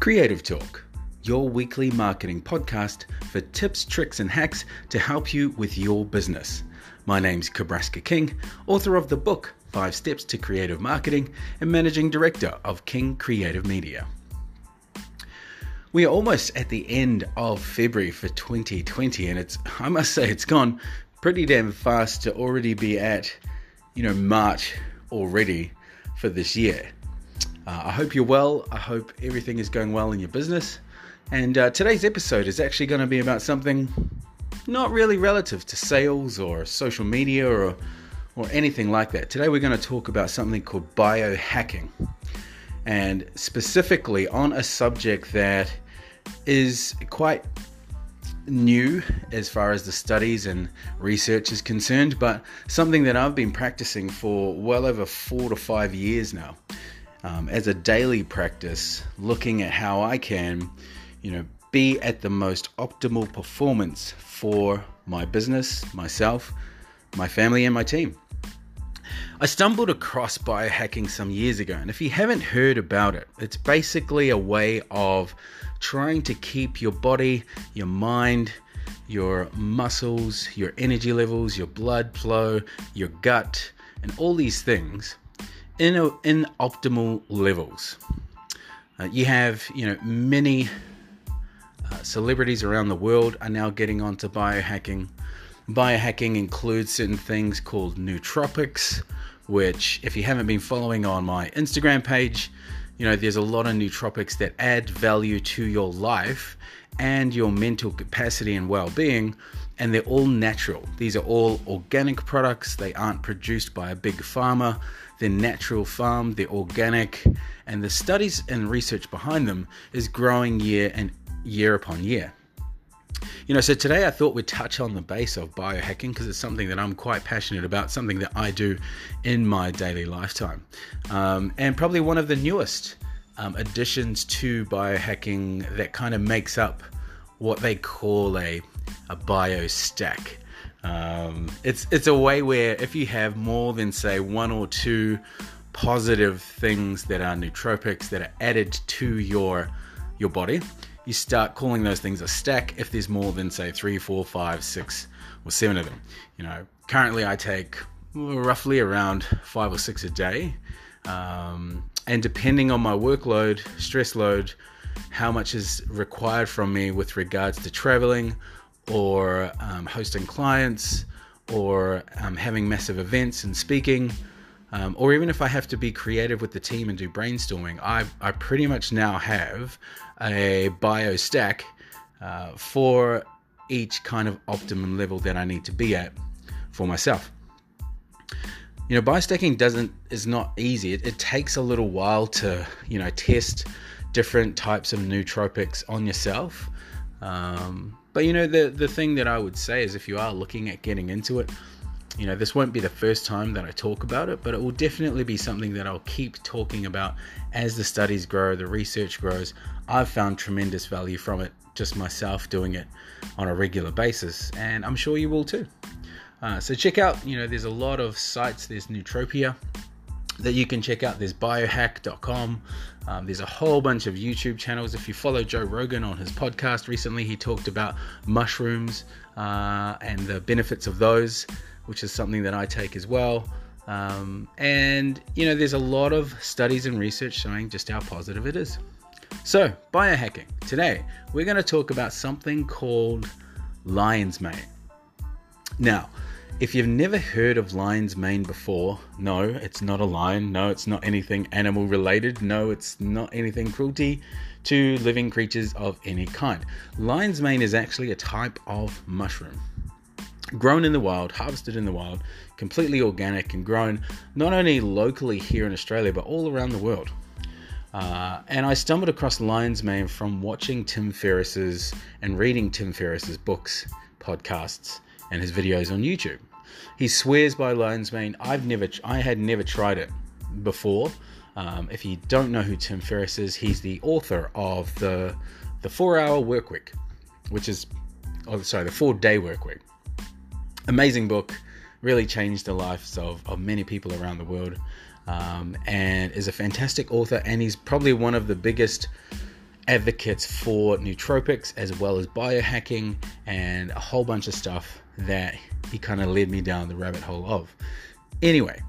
Creative Talk, your weekly marketing podcast for tips, tricks, and hacks to help you with your business. My name's Kabraska King, author of the book Five Steps to Creative Marketing and managing director of King Creative Media. We are almost at the end of February for 2020, and it's I must say it's gone pretty damn fast to already be at you know March already for this year. Uh, I hope you're well. I hope everything is going well in your business. And uh, today's episode is actually going to be about something not really relative to sales or social media or, or anything like that. Today we're going to talk about something called biohacking. And specifically on a subject that is quite new as far as the studies and research is concerned, but something that I've been practicing for well over four to five years now um, as a daily practice, looking at how I can, you know, be at the most optimal performance for my business, myself, my family, and my team. I stumbled across biohacking some years ago, and if you haven't heard about it, it's basically a way of trying to keep your body, your mind, your muscles, your energy levels, your blood flow, your gut, and all these things in a, in optimal levels. Uh, you have you know many uh, celebrities around the world are now getting onto biohacking. Biohacking includes certain things called nootropics, which if you haven't been following on my Instagram page, you know there's a lot of nootropics that add value to your life and your mental capacity and well-being and they're all natural. These are all organic products. They aren't produced by a big pharma. They're natural farm, they're organic, and the studies and research behind them is growing year and year upon year. You know, so today I thought we'd touch on the base of biohacking because it's something that I'm quite passionate about, something that I do in my daily lifetime, um, and probably one of the newest um, additions to biohacking that kind of makes up what they call a a bio stack. Um, it's it's a way where if you have more than say one or two positive things that are nootropics that are added to your your body, you start calling those things a stack. If there's more than say three, four, five, six, or seven of them, you know. Currently, I take roughly around five or six a day, um, and depending on my workload, stress load, how much is required from me with regards to traveling or um, hosting clients or um, having massive events and speaking. Um, or even if I have to be creative with the team and do brainstorming, I, I pretty much now have a bio stack uh, for each kind of optimum level that I need to be at for myself. You know, bio stacking doesn't is not easy. It, it takes a little while to you know test different types of nootropics on yourself. Um, but you know, the the thing that I would say is if you are looking at getting into it, you know, this won't be the first time that I talk about it, but it will definitely be something that I'll keep talking about as the studies grow, the research grows. I've found tremendous value from it, just myself doing it on a regular basis, and I'm sure you will too. Uh, so check out, you know, there's a lot of sites. There's Nootropia that you can check out. There's biohack.com. Um, there's a whole bunch of YouTube channels. If you follow Joe Rogan on his podcast recently, he talked about mushrooms uh, and the benefits of those, which is something that I take as well. Um, and, you know, there's a lot of studies and research showing just how positive it is. So, biohacking. Today, we're going to talk about something called lion's mane. Now, if you've never heard of lion's mane before, no, it's not a lion. No, it's not anything animal related. No, it's not anything cruelty to living creatures of any kind. Lion's mane is actually a type of mushroom. Grown in the wild, harvested in the wild, completely organic and grown not only locally here in Australia but all around the world. Uh, and I stumbled across lion's mane from watching Tim Ferriss's and reading Tim Ferriss's books, podcasts, and his videos on YouTube. He swears by lion's mane. I've never, I had never tried it before. Um, if you don't know who Tim Ferriss is, he's the author of the the Four Hour Work Week, which is, oh, sorry, the Four Day Work Week. Amazing book, really changed the lives of, of many people around the world, um, and is a fantastic author. And he's probably one of the biggest advocates for nootropics as well as biohacking and a whole bunch of stuff that he kind of led me down the rabbit hole of. Anyway,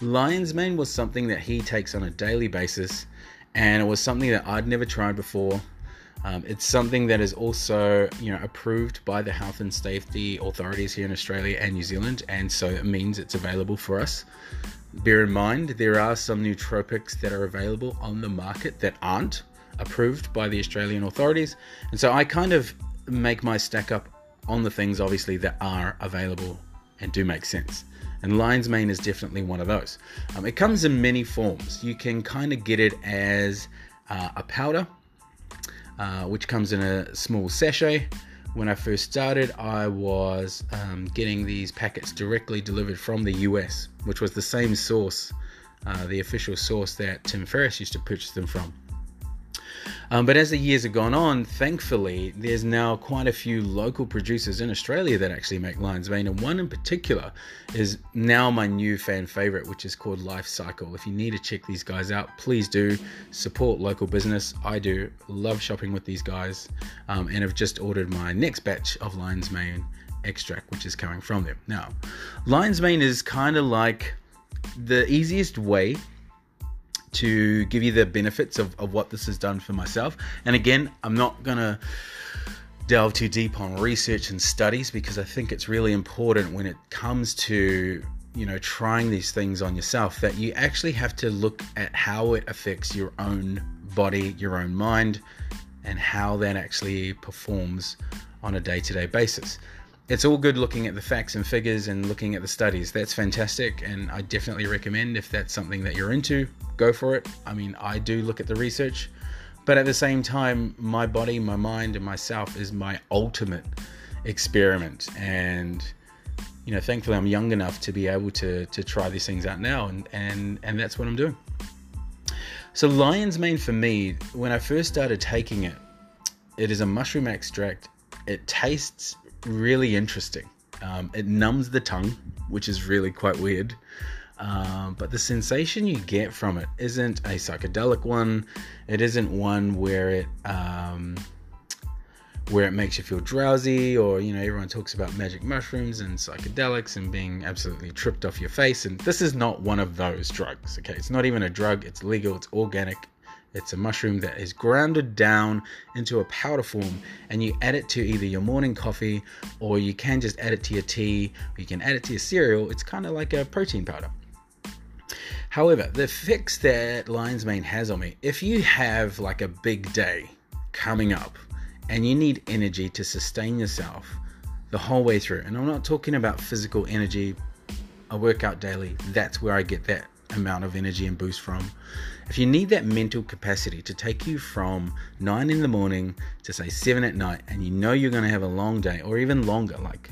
lion's mane was something that he takes on a daily basis, and it was something that I'd never tried before. Um, it's something that is also, you know, approved by the health and safety authorities here in Australia and New Zealand, and so it means it's available for us. Bear in mind, there are some nootropics that are available on the market that aren't approved by the Australian authorities, and so I kind of make my stack up on the things, obviously, that are available and do make sense. And lion's mane is definitely one of those. Um, it comes in many forms. You can kind of get it as uh, a powder uh, which comes in a small sachet. When I first started, I was um, getting these packets directly delivered from the US, which was the same source, uh, the official source that Tim Ferriss used to purchase them from. Um, but as the years have gone on, thankfully, there's now quite a few local producers in Australia that actually make lion's mane, and one in particular is now my new fan favorite, which is called Life Cycle. If you need to check these guys out, please do support local business. I do love shopping with these guys, um, and have just ordered my next batch of lion's mane extract, which is coming from them. Now, lion's mane is kind of like the easiest way to give you the benefits of, of what this has done for myself. And again, I'm not going to delve too deep on research and studies because I think it's really important when it comes to you know trying these things on yourself that you actually have to look at how it affects your own body, your own mind, and how that actually performs on a day-to-day basis it's all good looking at the facts and figures and looking at the studies. That's fantastic, and I definitely recommend if that's something that you're into, go for it. I mean, I do look at the research, but at the same time, my body, my mind, and myself is my ultimate experiment. And you know, thankfully, I'm young enough to be able to to try these things out now, and and and that's what I'm doing. So, lion's mane for me, when I first started taking it, it is a mushroom extract. It tastes really interesting. Um, it numbs the tongue, which is really quite weird. Um, but the sensation you get from it isn't a psychedelic one. It isn't one where it um, where it makes you feel drowsy, or you know, everyone talks about magic mushrooms and psychedelics and being absolutely tripped off your face. And this is not one of those drugs. Okay, it's not even a drug. It's legal. It's organic. It's a mushroom that is grounded down into a powder form, and you add it to either your morning coffee or you can just add it to your tea, or you can add it to your cereal. It's kind of like a protein powder. However, the fix that Lion's Mane has on me, if you have like a big day coming up and you need energy to sustain yourself the whole way through, and I'm not talking about physical energy, I work out daily, that's where I get that amount of energy and boost from. If you need that mental capacity to take you from 9 in the morning to say 7 at night, and you know you're going to have a long day or even longer, like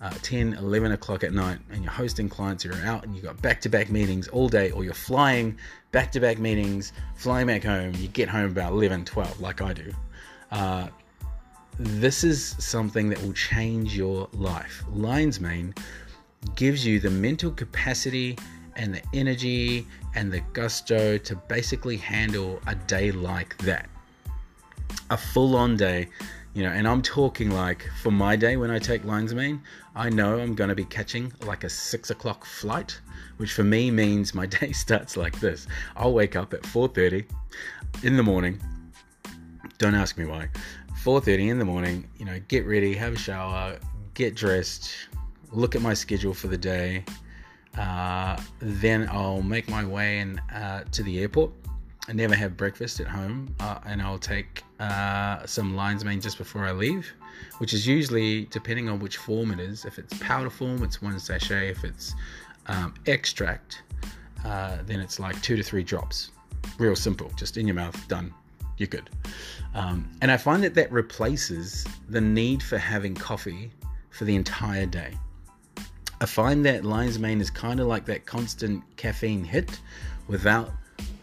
uh, 10, 11 o'clock at night, and you're hosting clients, you're out and you've got back to back meetings all day, or you're flying back to back meetings, flying back home, you get home about 11, 12, like I do. Uh, this is something that will change your life. Lion's Mane gives you the mental capacity and the energy and the gusto to basically handle a day like that. A full on day, you know, and I'm talking like for my day when I take Lion's Mane, I know I'm going to be catching like a six o'clock flight, which for me means my day starts like this. I'll wake up at 4:30 in the morning. Don't ask me why. 4:30 in the morning, you know, get ready, have a shower, get dressed, look at my schedule for the day, uh, then I'll make my way in uh, to the airport. I never have breakfast at home, uh, and I'll take uh, some lion's mane just before I leave, which is usually depending on which form it is. If it's powder form, it's one sachet. If it's um, extract, uh, then it's like two to three drops. Real simple, just in your mouth, done. You're good. Um, and I find that that replaces the need for having coffee for the entire day. I find that lion's mane is kind of like that constant caffeine hit without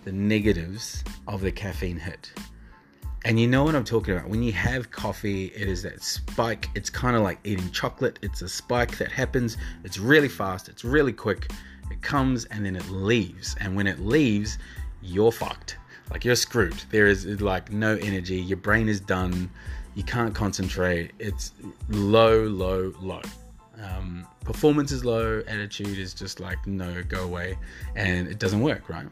the negatives of the caffeine hit. And you know what I'm talking about. When you have coffee, it is that spike. It's kind of like eating chocolate. It's a spike that happens. It's really fast. It's really quick. It comes and then it leaves. And when it leaves, you're fucked. like you're screwed. There is like no energy. Your brain is done. You can't concentrate. It's low, low, low. Um, performance is low. Attitude is just like no, go away, and it doesn't work, right?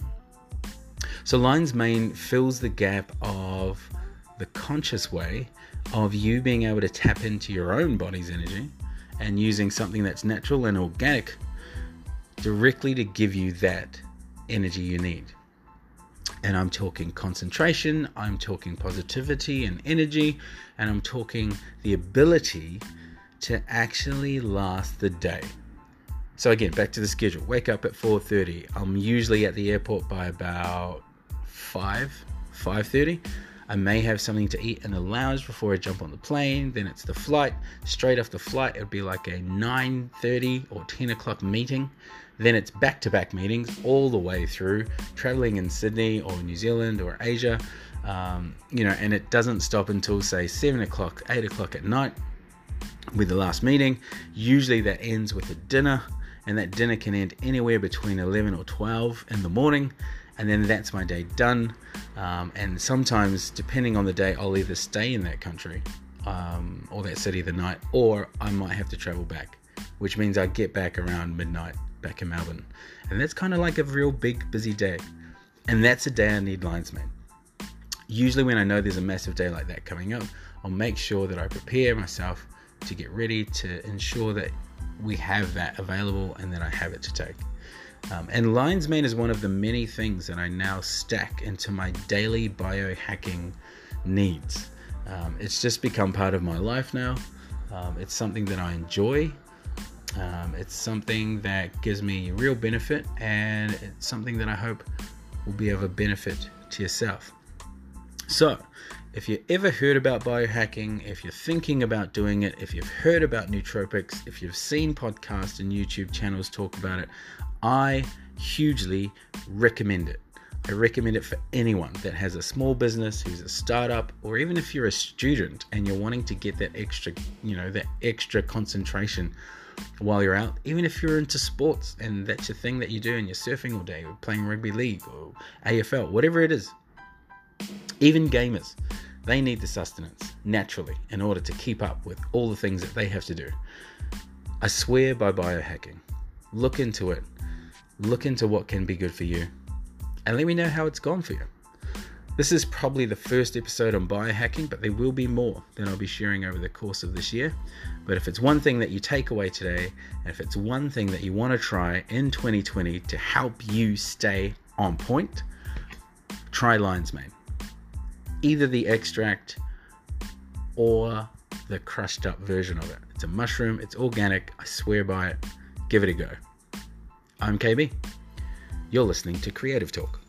So lion's mane fills the gap of the conscious way of you being able to tap into your own body's energy and using something that's natural and organic directly to give you that energy you need. And I'm talking concentration, I'm talking positivity and energy, and I'm talking the ability to actually last the day. So again, back to the schedule. Wake up at 4:30. I'm usually at the airport by about 5, 5:30. I may have something to eat in the lounge before I jump on the plane. Then it's the flight. Straight off the flight, it'd be like a 9:30 or 10 o'clock meeting. Then it's back-to-back meetings all the way through, traveling in Sydney or New Zealand or Asia. Um, you know, and it doesn't stop until say 7 o'clock, 8 o'clock at night with the last meeting. Usually that ends with a dinner, and that dinner can end anywhere between 11 or 12 in the morning and then that's my day done. Um, and sometimes, depending on the day, I'll either stay in that country um, or that city the night, or I might have to travel back, which means I get back around midnight back in Melbourne. And that's kind of like a real big, busy day. And that's a day I need lion's mane. Usually, when I know there's a massive day like that coming up, I'll make sure that I prepare myself to get ready to ensure that we have that available and that I have it to take. Um, and lion's mane is one of the many things that I now stack into my daily biohacking needs. Um, it's just become part of my life now. Um, it's something that I enjoy. Um, it's something that gives me real benefit, and it's something that I hope will be of a benefit to yourself. So, if you ever heard about biohacking, if you're thinking about doing it, if you've heard about nootropics, if you've seen podcasts and YouTube channels talk about it, I hugely recommend it. I recommend it for anyone that has a small business, who's a startup, or even if you're a student and you're wanting to get that extra, you know, that extra concentration while you're out. Even if you're into sports and that's your thing that you do and you're surfing all day or playing rugby league or AFL, whatever it is. Even gamers, they need the sustenance naturally in order to keep up with all the things that they have to do. I swear by biohacking. Look into it look into what can be good for you and let me know how it's gone for you. This is probably the first episode on biohacking, but there will be more that I'll be sharing over the course of this year. But if it's one thing that you take away today, and if it's one thing that you want to try in 2020 to help you stay on point, try lion's mane. Either the extract or the crushed up version of it. It's a mushroom, it's organic, I swear by it. Give it a go. I'm KB. You're listening to Creative Talk.